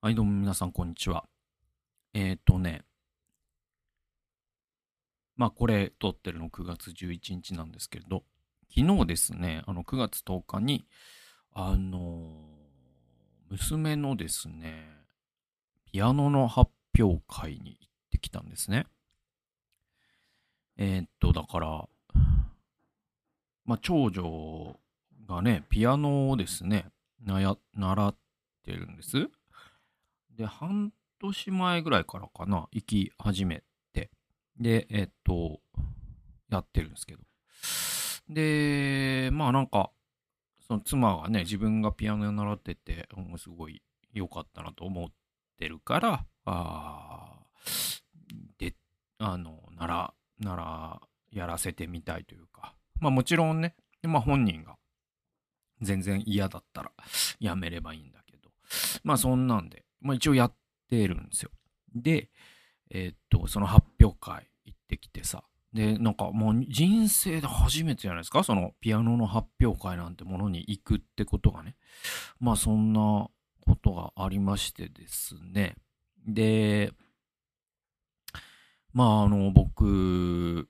はい、どうも皆さん、こんにちは。えっ、ー、とね、まあ、これ、撮ってるの9月11日なんですけれど、昨日ですね、あの、9月10日に、あの、娘のですね、ピアノの発表会に行ってきたんですね。えっ、ー、と、だから、まあ、長女がね、ピアノをですね、なや習ってるんです。で、半年前ぐらいからかな、行き始めて、で、えっと、やってるんですけど。で、まあなんか、その妻がね、自分がピアノを習ってて、すごい良かったなと思ってるから、あで、あの、なら、なら、やらせてみたいというか、まあもちろんね、まあ本人が全然嫌だったらやめればいいんだけど、まあそんなんで、まあ一応やってるんですよ。で、えー、っと、その発表会行ってきてさ、で、なんかもう人生で初めてじゃないですか？そのピアノの発表会なんてものに行くってことがね。まあそんなことがありましてですね。で、まああの僕、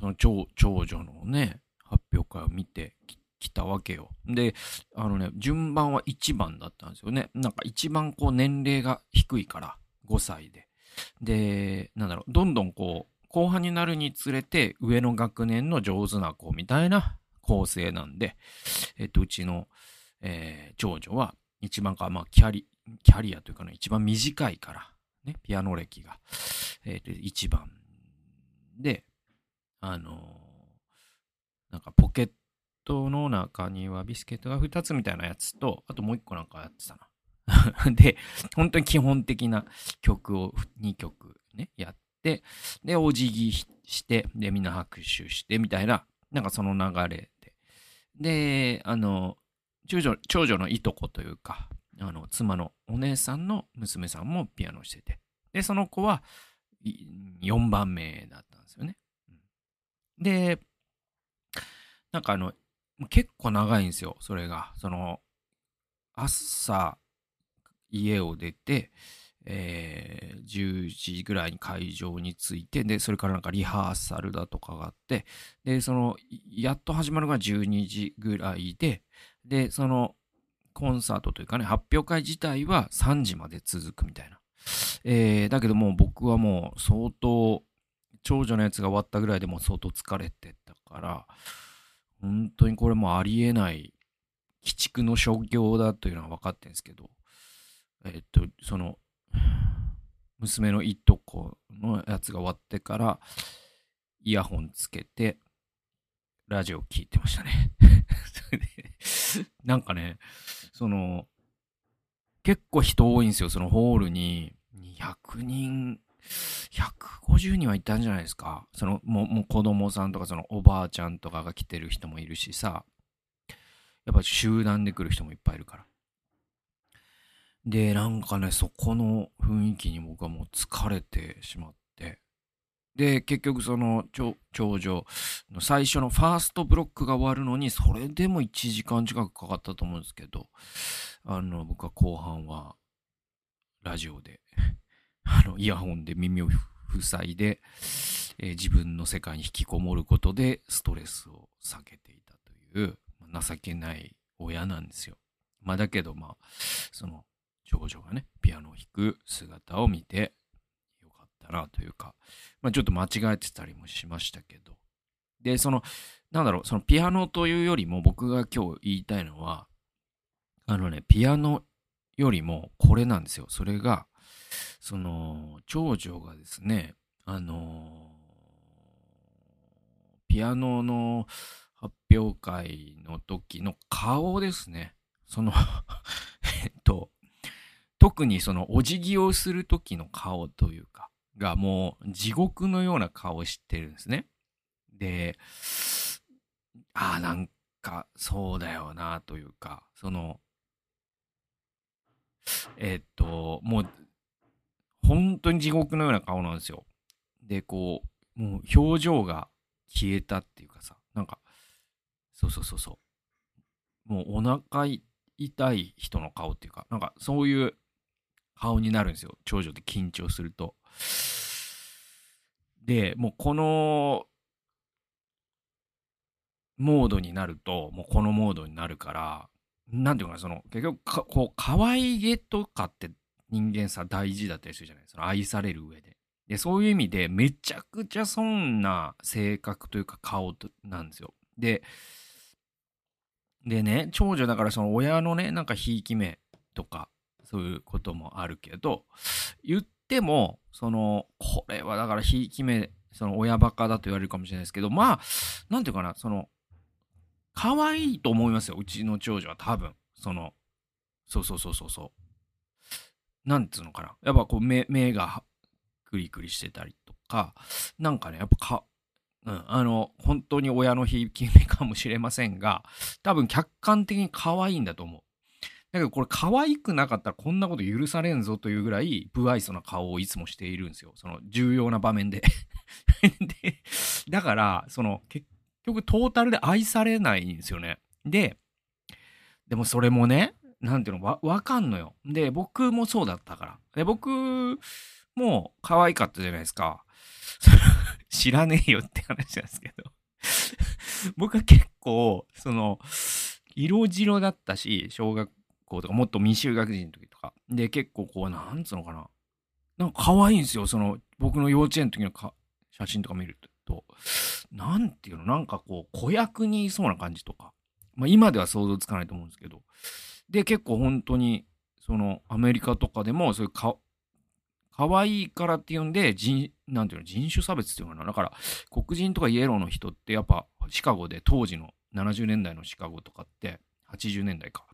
その長長女のね、発表会を見て来たわけよ。で、あのね、順番は1番だったんですよね。なんか一番こう年齢が低いから、5歳で。で、なんだろう、どんどんこう、後半になるにつれて上の学年の上手な子みたいな構成なんで、えっと、うちの、えー、長女は一番か、まあ、キャリ、キャリアというかね、一番短いから、ね、ピアノ歴が、えっと、一番で、あのー、なんかポケットトの中にはビスケットが2つみたいなやつと、あともう1個なんかやってたな。で、本当に基本的な曲を2曲ね、やって、で、お辞儀して、で、みんな拍手してみたいな、なんかその流れで。で、あの、長女長女のいとこというか、あの、妻のお姉さんの娘さんもピアノしてて。で、その子は4番目だったんですよね。で、なんかあの、結構長いんですよ、それが。その、朝、家を出て、えー、10時ぐらいに会場に着いて、で、それからなんかリハーサルだとかがあって、で、その、やっと始まるのが12時ぐらいで、で、その、コンサートというかね、発表会自体は3時まで続くみたいな。えー、だけどもう僕はもう相当、長女のやつが終わったぐらいでも相当疲れてたから、本当にこれもありえない鬼畜の所業だというのは分かってるんですけど、えっと、その、娘のいとこのやつが終わってから、イヤホンつけて、ラジオ聞いてましたね。なんかね、その、結構人多いんですよ、そのホールに。200人150人はいたんじゃないですか。その、も、もう子供さんとか、そのおばあちゃんとかが来てる人もいるしさ、やっぱ集団で来る人もいっぱいいるから。で、なんかね、そこの雰囲気に僕はもう疲れてしまって。で、結局その長女の最初のファーストブロックが終わるのに、それでも1時間近くかかったと思うんですけど、あの、僕は後半はラジオであの、イヤホンで耳を塞いで、えー、自分の世界に引きこもることでストレスを避けていたという、ま、情けない親なんですよ。まあだけどまあ、その長女がね、ピアノを弾く姿を見てよかったなというか、まあちょっと間違えてたりもしましたけど。で、その、なんだろう、そのピアノというよりも僕が今日言いたいのは、あのね、ピアノよりもこれなんですよ。それが、その、長女がですね、あのピアノの発表会の時の顔ですね。その えっと、特にそのお辞儀をする時の顔というか、がもう地獄のような顔をしてるんですね。で、ああ、なんかそうだよなというか、その、えっと、もう本当に地獄のような顔なんですよ。で、こう、もう表情が消えたっていうかさ、なんか、そうそうそうそう。もうお腹い痛い人の顔っていうか、なんかそういう顔になるんですよ。長女って緊張すると。で、もうこのモードになると、もうこのモードになるから、なんていうかな、その、結局か、こう、可愛げとかって人間さ大事だったりするじゃないその愛される上で。で、そういう意味でめちゃくちゃ損な性格というか顔なんですよ。で、でね、長女だからその親のね、なんかひいき目とか、そういうこともあるけど、言っても、その、これはだからひいき目、その親バカだと言われるかもしれないですけど、まあ、なんていうかな、その、可愛いと思いますよ、うちの長女は多分。その、そうそうそうそうそう。なんつうのかな。やっぱこう目、目がクリクリしてたりとか、なんかね、やっぱか、うん、あの、本当に親のひいき目かもしれませんが、多分客観的に可愛いんだと思う。だけどこれ可愛くなかったらこんなこと許されんぞというぐらい不愛想な顔をいつもしているんですよ。その重要な場面で で、だから、その結局トータルで愛されないんですよね。で、でもそれもね、なんていうの、わ、わかんのよ。で、僕もそうだったから。で、僕も可愛かったじゃないですか。知らねえよって話なんですけど 僕は結構、その、色白だったし、小学校とか、もっと未就学児の時とか。で、結構こう、なんつうのかな。なんか可愛いんですよ。その、僕の幼稚園の時のか写真とか見ると。なんていうのなんかこう、子役にいそうな感じとか。まあ今では想像つかないと思うんですけど。で、結構本当に、その、アメリカとかでも、そういうか、可愛いからっていうんで、人、なんていうの、人種差別っていうのかな。だから、黒人とかイエローの人ってやっぱ、シカゴで当時の70年代のシカゴとかって、80年代か。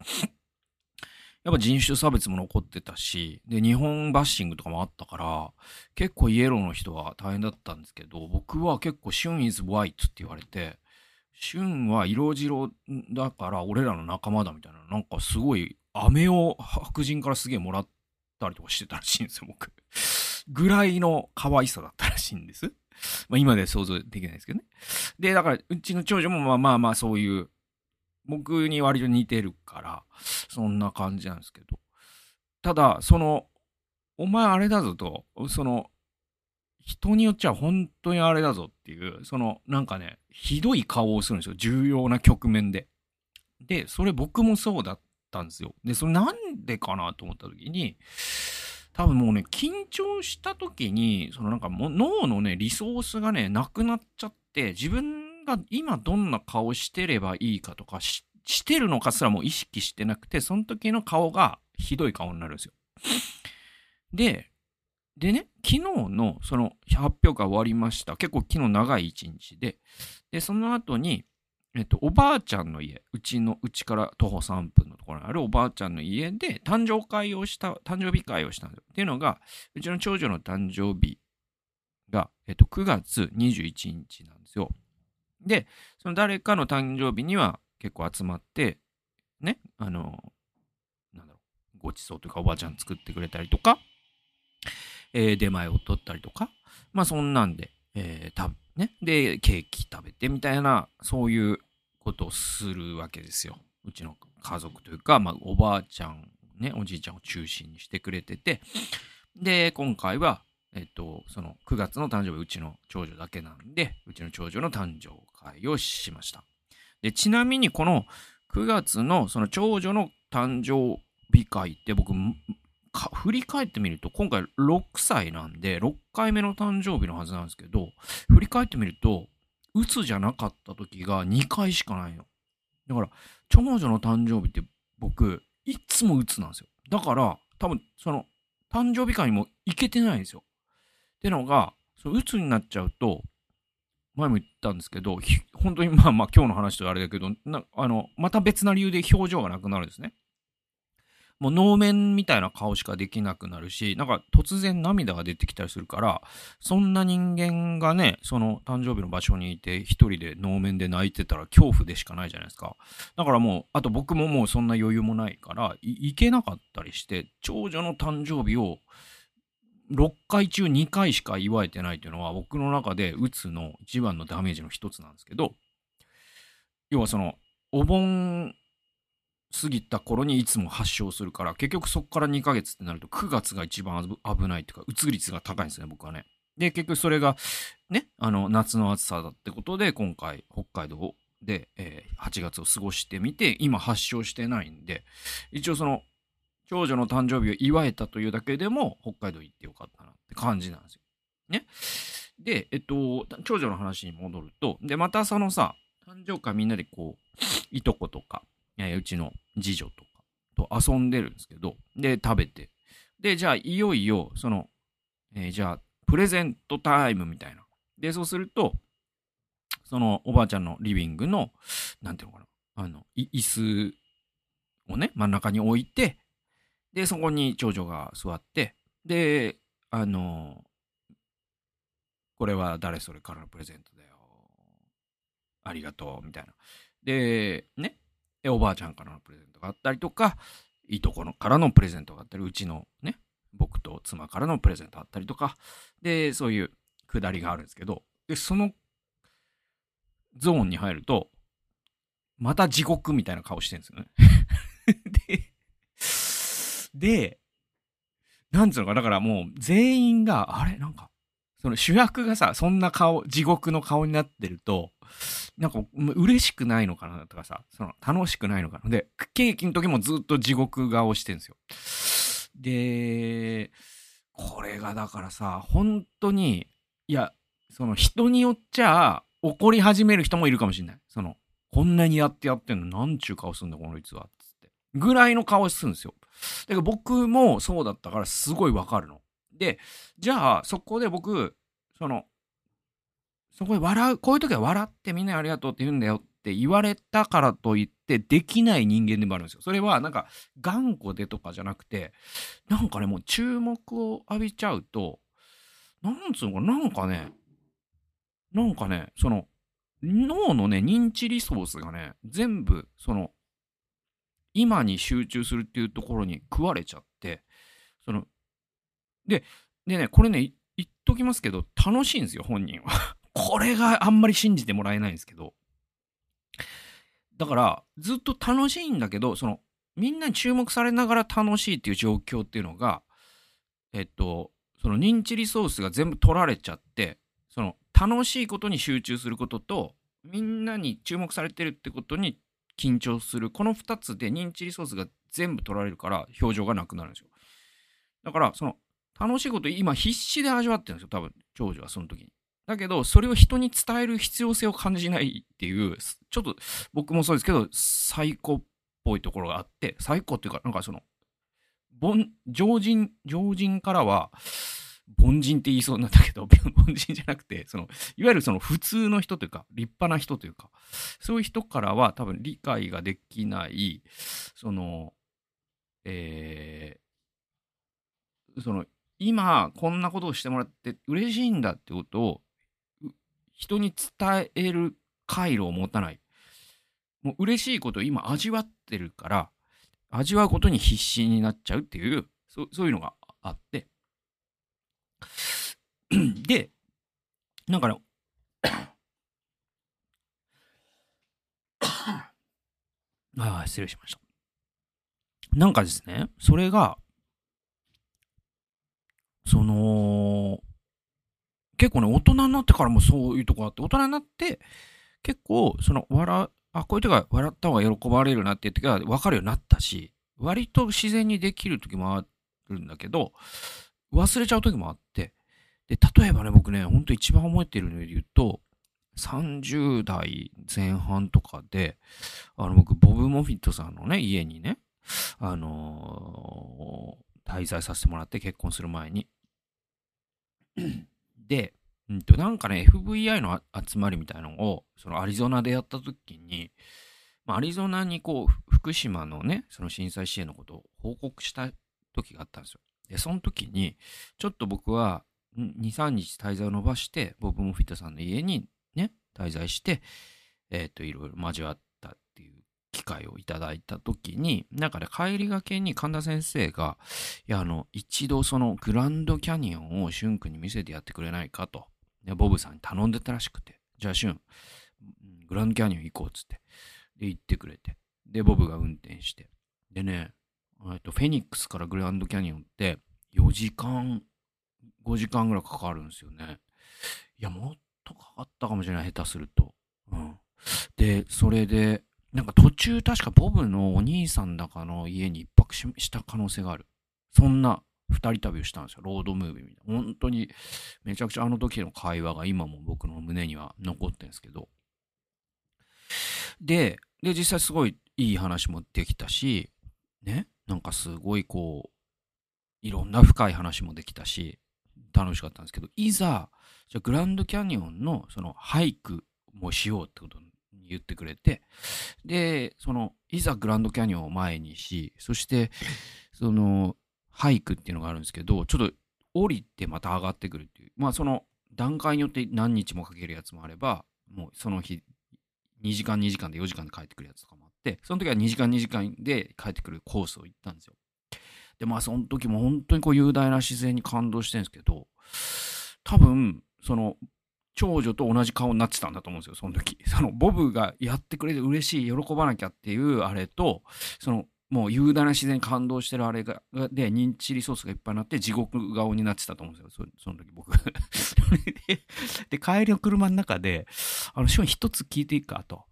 やっぱ人種差別も残ってたし、で、日本バッシングとかもあったから、結構イエローの人は大変だったんですけど、僕は結構シュン is white って言われて、シュンは色白だから俺らの仲間だみたいな、なんかすごい、飴を白人からすげえもらったりとかしてたらしいんですよ、僕。ぐらいの可愛さだったらしいんです。まあ今では想像できないですけどね。で、だから、うちの長女もまあまあまあそういう、僕に割と似てるから、そんな感じなんですけど。ただ、その、お前あれだぞと、その、人によっちゃ本当にあれだぞっていう、その、なんかね、ひどい顔をするんですよ。重要な局面で。で、それ僕もそうだったんですよ。で、それなんでかなと思った時に、多分もうね、緊張した時に、そのなんかもう脳のね、リソースがね、なくなっちゃって、自分が今どんな顔してればいいかとかし、してるのかすらもう意識してなくて、その時の顔がひどい顔になるんですよ。で、でね、昨日のその発表が終わりました。結構昨日長い一日で、で、その後に、えっと、おばあちゃんの家、うちの、うちから徒歩3分のところにあるおばあちゃんの家で誕生会をした、誕生日会をしたんですよ。っていうのが、うちの長女の誕生日が、えっと、9月21日なんですよ。で、その誰かの誕生日には結構集まって、ね、あの、なんだろう、ごちそうというかおばあちゃん作ってくれたりとか、えー、出前を取ったりとか、まあそんなんで、えー、たね。で、ケーキ食べてみたいな、そういうことをするわけですよ。うちの家族というか、まあ、おばあちゃん、ね、おじいちゃんを中心にしてくれてて、で、今回は、えっと、その9月の誕生日、うちの長女だけなんで、うちの長女の誕生会をしました。で、ちなみにこの9月のその長女の誕生日会って僕、か振り返ってみると、今回6歳なんで、6回目の誕生日のはずなんですけど、振り返ってみると、うつじゃなかった時が2回しかないの。だから、長女の誕生日って僕、いつもうつなんですよ。だから、多分、その、誕生日会にも行けてないんですよ。ってのが、そのうつになっちゃうと、前も言ったんですけど、本当にまあまあ今日の話とあれだけど、あの、また別な理由で表情がなくなるんですね。もう能面みたいな顔しかできなくなるし、なんか突然涙が出てきたりするから、そんな人間がね、その誕生日の場所にいて一人で能面で泣いてたら恐怖でしかないじゃないですか。だからもう、あと僕ももうそんな余裕もないから、行けなかったりして、長女の誕生日を6回中2回しか祝えてないっていうのは僕の中でうつの一番のダメージの一つなんですけど、要はその、お盆過ぎた頃にいつも発症するから結局そこから2ヶ月ってなると9月が一番危ないっていうかうつ率が高いんですね僕はね。で結局それがねあの夏の暑さだってことで今回北海道で、えー、8月を過ごしてみて今発症してないんで一応その長女の誕生日を祝えたというだけでも北海道行ってよかったなって感じなんですよ。ね。で、えっと、長女の話に戻ると、で、またそのさ、誕生会みんなでこう、いとことか、えー、うちの次女とかと遊んでるんですけど、で、食べて。で、じゃあ、いよいよ、その、えー、じゃあ、プレゼントタイムみたいな。で、そうすると、そのおばあちゃんのリビングの、なんていうのかな、あの、椅子をね、真ん中に置いて、で、そこに長女が座って、で、あの、これは誰それからのプレゼントだよ。ありがとう、みたいな。で、ね、おばあちゃんからのプレゼントがあったりとか、いとこのからのプレゼントがあったり、うちのね、僕と妻からのプレゼントあったりとか、で、そういうくだりがあるんですけど、で、そのゾーンに入ると、また地獄みたいな顔してるんですよね。で、で、なんつうのか、だからもう全員が、あれ？なんか、その主役がさ、そんな顔、地獄の顔になってると、なんか嬉しくないのかなとかさ、その楽しくないのかな。で、ケーキの時もずっと地獄顔してるんですよ。で、これがだからさ、本当に、いや、その人によっちゃ怒り始める人もいるかもしれない。その、こんなにやってやってんの、なんちゅう顔すんだ、この人は。つって。ぐらいの顔するんですよ。だから僕もそうだったからすごいわかるの。で、じゃあ、そこで僕、その、そこで笑う、こういう時は笑ってみんなありがとうって言うんだよって言われたからといってできない人間でもあるんですよ。それはなんか頑固でとかじゃなくて、なんかね、もう注目を浴びちゃうと、なんつうのかな、なんかね、なんかね、その、脳のね、認知リソースがね、全部、その、今に集中するっていうところに食われちゃって、その、で、でね、これね、言っときますけど、楽しいんですよ、本人は。これがあんまり信じてもらえないんですけど。だから、ずっと楽しいんだけど、その、みんなに注目されながら楽しいっていう状況っていうのが、えっと、その認知リソースが全部取られちゃって、その、楽しいことに集中することと、みんなに注目されてるってことに緊張する。この2つで認知リソースが全部取られるから表情がなくなるんですよ。だから、その、楽しいこと今必死で味わってるんですよ、多分、長女はその時に。だけど、それを人に伝える必要性を感じないっていう、ちょっと僕もそうですけど、最高っぽいところがあって、最高っていうか、なんかその、凡、常人、常人からは、凡人って言いそうなったけど、凡人じゃなくて、その、いわゆるその普通の人というか、立派な人というか、そういう人からは多分理解ができない、その、えー、その、今こんなことをしてもらって嬉しいんだってことを人に伝える回路を持たない。もう嬉しいことを今味わってるから、味わうことに必死になっちゃうっていう、そそういうのがあって。で、なんかね、ああ、失礼しました。なんかですね、それが、その、結構ね、大人になってからもそういうとこあって、大人になって、結構、その、笑、あ、こういう時は笑った方が喜ばれるなっていう時は分かるようになったし、割と自然にできる時もあるんだけど、忘れちゃう時もあって、で、例えばね、僕ね、ほんと一番覚えてるので言うと、30代前半とかで、あの、僕、ボブ・モフィットさんのね、家にね、あのー、滞在させてもらって結婚する前に。で、うんと、なんかね、FVI の集まりみたいなのを、そのアリゾナでやった時に、まあ、アリゾナにこう、福島のね、その震災支援のことを報告した時があったんですよ。で、その時に、ちょっと僕は、2、3日滞在を伸ばして、ボブ・モフィットさんの家にね、滞在して、えっ、ー、と、いろいろ交わって機会をいただいた時に、なんかね、帰りがけに神田先生が、いや、あの、一度そのグランドキャニオンを俊君に見せてやってくれないかと、ね、ボブさんに頼んでたらしくて、じゃあ俊、グランドキャニオン行こうっつって、で、行ってくれて。で、ボブが運転して。でね、えっと、フェニックスからグランドキャニオンって4時間、5時間ぐらいかかるんですよね。いや、もっとかかったかもしれない、下手すると。うん。で、それで、なんか途中確かボブのお兄さんだかの家に一泊した可能性がある。そんな二人旅をしたんですよ。ロードムービーみたいな。本当にめちゃくちゃあの時の会話が今も僕の胸には残ってるんですけど。で、で、実際すごいいい話もできたし、ね、なんかすごいこう、いろんな深い話もできたし、楽しかったんですけど、いざ、じゃグランドキャニオンのその俳句もしようってことに言ってくれて、で、その、いざグランドキャニオンを前にし、そして、その、俳句っていうのがあるんですけど、ちょっと降りてまた上がってくるっていう、まあその段階によって何日もかけるやつもあれば、もうその日、2時間2時間で4時間で帰ってくるやつとかもあって、その時は2時間2時間で帰ってくるコースを行ったんですよ。で、まあその時も本当にこう雄大な自然に感動してるんですけど、多分、その、長女と同じ顔になってたんだと思うんですよ、その時。その、ボブがやってくれて嬉しい、喜ばなきゃっていうあれと、その、もう雄大な自然感動してるあれが、で、認知リソースがいっぱいになって地獄顔になってたと思うんですよ、その時僕。で、で、帰りの車の中で、あの、ショーン一つ聞いていいかと。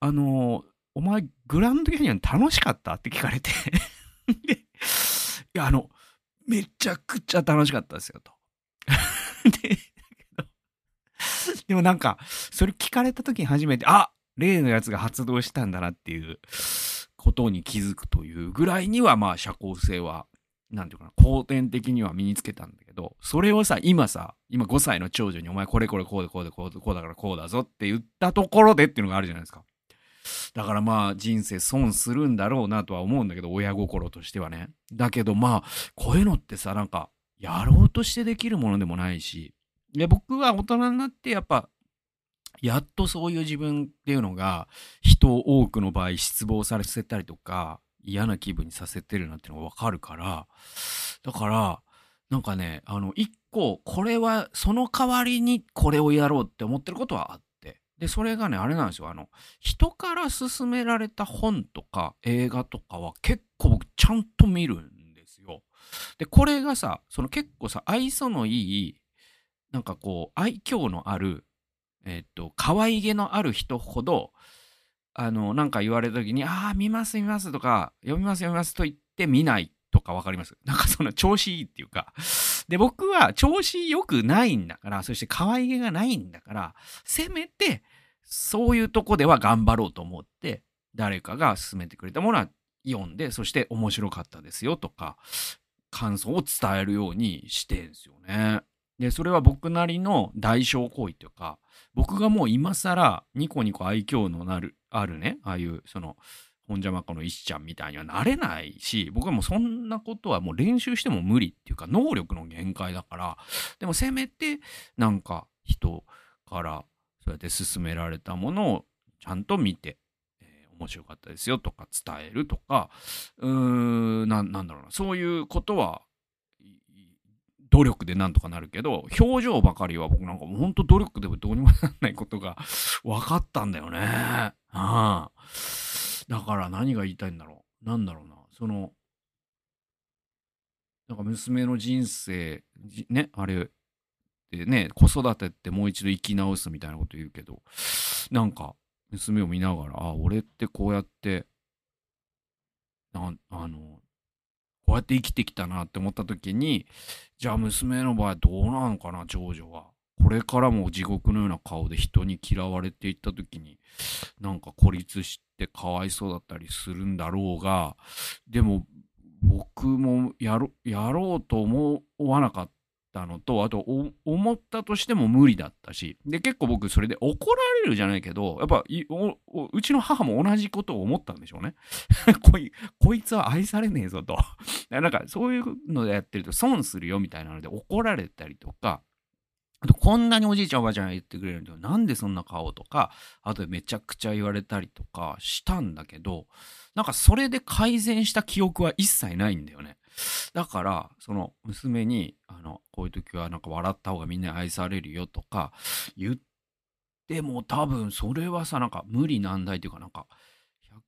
あの、お前、グランドキャニオン楽しかった？って聞かれて。で、いや、あの、めちゃくちゃ楽しかったですよ、と。で、でもなんか、それ聞かれた時に初めて、あ例のやつが発動したんだなっていうことに気づくというぐらいには、まあ、社交性は、なんていうかな、後天的には身につけたんだけど、それをさ、今さ、今5歳の長女に、お前これこれこうでこうでこうでこうだからこうだぞって言ったところでっていうのがあるじゃないですか。だからまあ人生損するんだろうなとは思うんだけど、親心としてはね。だけどまあ、こういうのってさ、なんか、やろうとしてできるものでもないし、で僕は大人になってやっぱ、やっとそういう自分っていうのが、人を多くの場合失望させたりとか、嫌な気分にさせてるなっていうのがわかるから、だから、なんかね、あの、一個、これは、その代わりにこれをやろうって思ってることはあって。で、それがね、あれなんですよ。あの、人から勧められた本とか映画とかは結構僕ちゃんと見るんですよ。で、これがさ、その結構さ、愛想のいい、なんかこう、愛嬌のある、えっと、可愛げのある人ほど、あの、なんか言われた時に、ああ、見ます見ますとか、読みます読みますと言って見ないとかわかります？なんかその調子いいっていうか。で、僕は調子良くないんだから、そして可愛げがないんだから、せめて、そういうとこでは頑張ろうと思って、誰かが勧めてくれたものは読んで、そして面白かったですよとか、感想を伝えるようにしてんすよね。で、それは僕なりの代償行為というか、僕がもう今更ニコニコ愛嬌のなる、あるね、ああいう、その、本邪魔子の石ちゃんみたいにはなれないし、僕はもうそんなことはもう練習しても無理っていうか、能力の限界だから、でもせめて、なんか人からそうやって勧められたものをちゃんと見て、えー面白かったですよとか伝えるとか、うーん、ななんだろうな、そういうことは、努力でなんとかなるけど、表情ばかりは僕なんかもう本当努力でもどうにもならないことが 分かったんだよね。ああだから何が言いたいんだろう。なんだろうな。その、なんか娘の人生、ね、あれ、でね、子育てってもう一度生き直すみたいなこと言うけど、なんか、娘を見ながら、あ、俺ってこうやって、な、あの、こうやって生きてきたなって思った時に、じゃあ娘の場合どうなのかな、長女は。これからも地獄のような顔で人に嫌われていった時に、なんか孤立してかわいそうだったりするんだろうが、でも僕もやろやろうと思わなかったのと、あと思ったとしても無理だったし、で結構僕それで怒られるじゃないけど、やっぱうちの母も同じことを思ったんでしょうね。こいこいつは愛されねえぞと。なんかそういうのでやってると損するよみたいなので怒られたりとか、あとこんなにおじいちゃんおばあちゃんが言ってくれるんだよ。なんでそんな顔とか、あとでめちゃくちゃ言われたりとかしたんだけど、なんかそれで改善した記憶は一切ないんだよね。だから、その娘に、あの、こういう時はなんか笑った方がみんなに愛されるよとか言っても多分それはさ、なんか無理難題というかなんか、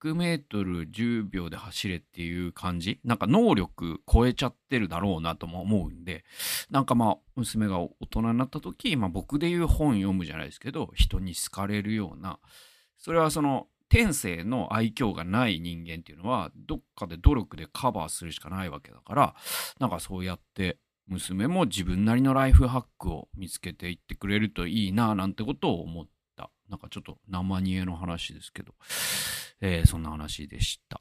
100メートル10秒で走れっていう感じ？なんか能力超えちゃってるだろうなとも思うんで、なんかまあ、娘が大人になった時、まあ僕で言う本読むじゃないですけど、人に好かれるような、それはその天性の愛嬌がない人間っていうのは、どっかで努力でカバーするしかないわけだから、なんかそうやって娘も自分なりのライフハックを見つけていってくれるといいななんてことを思った。なんかちょっと生煮えの話ですけど、えー、そんな話でした。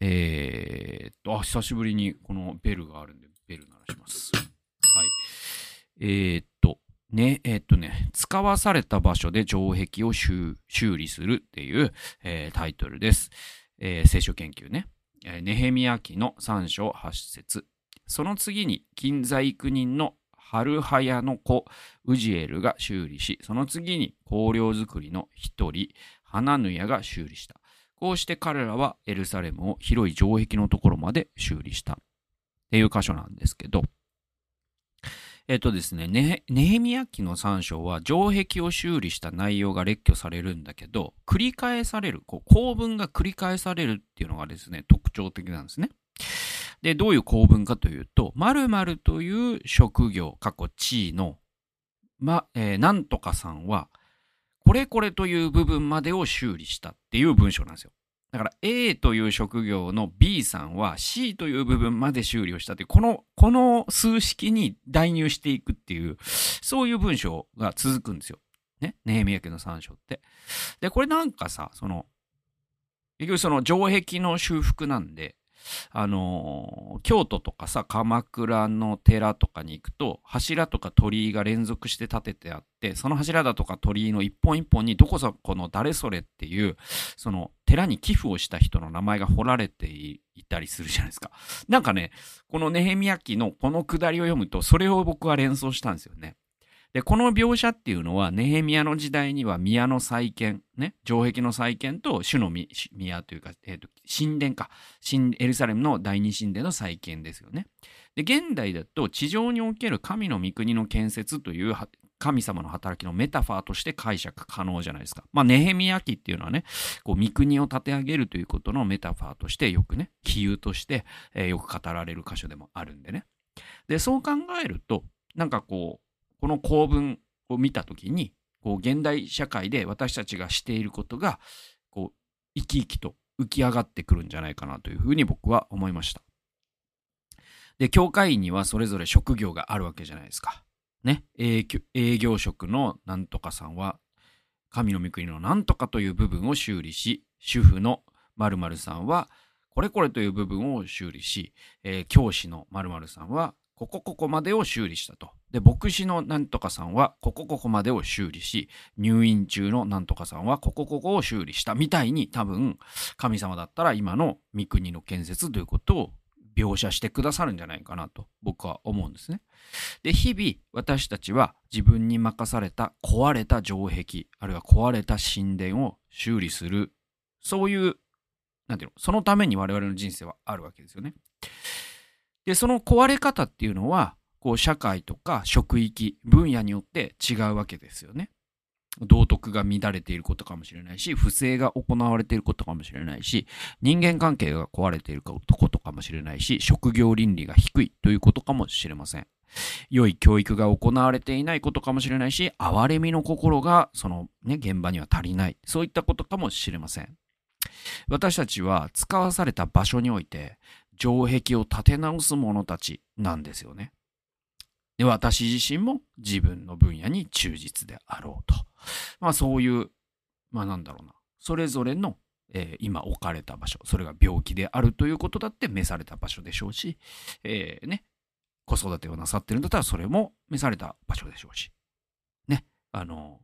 えー、っと、あ、久しぶりにこのベルがあるんで、ベル鳴らします。はい。えー、っ、ね、え、っとね、使わされた場所で城壁を修理するっていう、えー、タイトルです。えー、聖書研究ね。えー、ネヘミヤ記の3章8節その次に、近在育人のハルハヤの子、ウジエルが修理し、その次に香料作りの一人、ハナヌヤが修理した。こうして彼らはエルサレムを広い城壁のところまで修理した。っていう箇所なんですけど、えっとですね、ネヘミヤ記の3章は城壁を修理した内容が列挙されるんだけど、繰り返される、こう構文が繰り返されるっていうのがですね、特徴的なんですね。で、どういう構文かというと、〇〇という職業、過去地位の、ま、えー、なんとかさんは、これこれという部分までを修理したっていう文章なんですよ。だから A という職業の B さんは C という部分まで修理をしたという、この、この数式に代入していくっていう、そういう文章が続くんですよ。ね？ネヘミヤ家の参照って。で、これなんかさ、その、結局その城壁の修復なんで、あのー、京都とかさ、鎌倉の寺とかに行くと、柱とか鳥居が連続して立ててあって、その柱だとか鳥居の一本一本にどこそこの誰それっていう、その寺に寄付をした人の名前が彫られていたりするじゃないですか。なんかね、このネヘミヤ記のこのくだりを読むと、それを僕は連想したんですよね。で、この描写っていうのは、ネヘミヤの時代には宮の再建、ね、城壁の再建と主の宮というか、え、ー、と、神殿か、新エルサレムの第二神殿の再建ですよね。で、現代だと地上における神の御国の建設という神様の働きのメタファーとして解釈可能じゃないですか。まあ、ネヘミヤ記っていうのはね、こう、御国を立て上げるということのメタファーとしてよくね、比喩として、えー、よく語られる箇所でもあるんでね。で、そう考えると、なんかこう、この構文を見た時にこう現代社会で私たちがしていることがこう生き生きと浮き上がってくるんじゃないかなというふうに僕は思いました。で、教会員にはそれぞれ職業があるわけじゃないですか。ね、営業職のなんとかさんは神の御国のなんとかという部分を修理し、主婦の〇〇さんはこれこれという部分を修理し、えー、教師の〇〇さんはここここまでを修理したと。で、牧師のなんとかさんは、ここここまでを修理し、入院中のなんとかさんは、ここここを修理したみたいに、多分、神様だったら今の御国の建設ということを描写してくださるんじゃないかなと、僕は思うんですね。で、日々、私たちは自分に任された壊れた城壁、あるいは壊れた神殿を修理する、そういう、なんていうの、そのために我々の人生はあるわけですよね。で、その壊れ方っていうのは、こう、社会とか職域、分野によって違うわけですよね。道徳が乱れていることかもしれないし、不正が行われていることかもしれないし、人間関係が壊れていることかもしれないし、職業倫理が低いということかもしれません。良い教育が行われていないことかもしれないし、哀れみの心がそのね、現場には足りない。そういったことかもしれません。私たちは使わされた場所において、城壁を立て直す者たちなんですよね。で、私自身も自分の分野に忠実であろうと。まあそういう、まあなんだろうな、それぞれの、えー、今置かれた場所、それが病気であるということだって召された場所でしょうし、えー、ね、子育てをなさってるんだったらそれも召された場所でしょうし、ね、あの、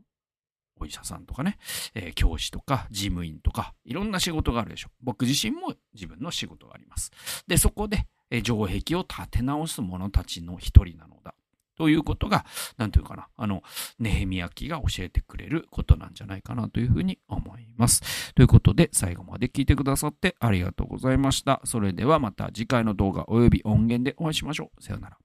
お医者さんとかね、えー、教師とか事務員とか、いろんな仕事があるでしょ。僕自身も自分の仕事があります。で、そこで、えー、城壁を立て直す者たちの一人なのだ。ということが、なんというかな、あの、ネヘミヤ記が教えてくれることなんじゃないかなというふうに思います。ということで、最後まで聞いてくださってありがとうございました。それではまた次回の動画及び音源でお会いしましょう。さようなら。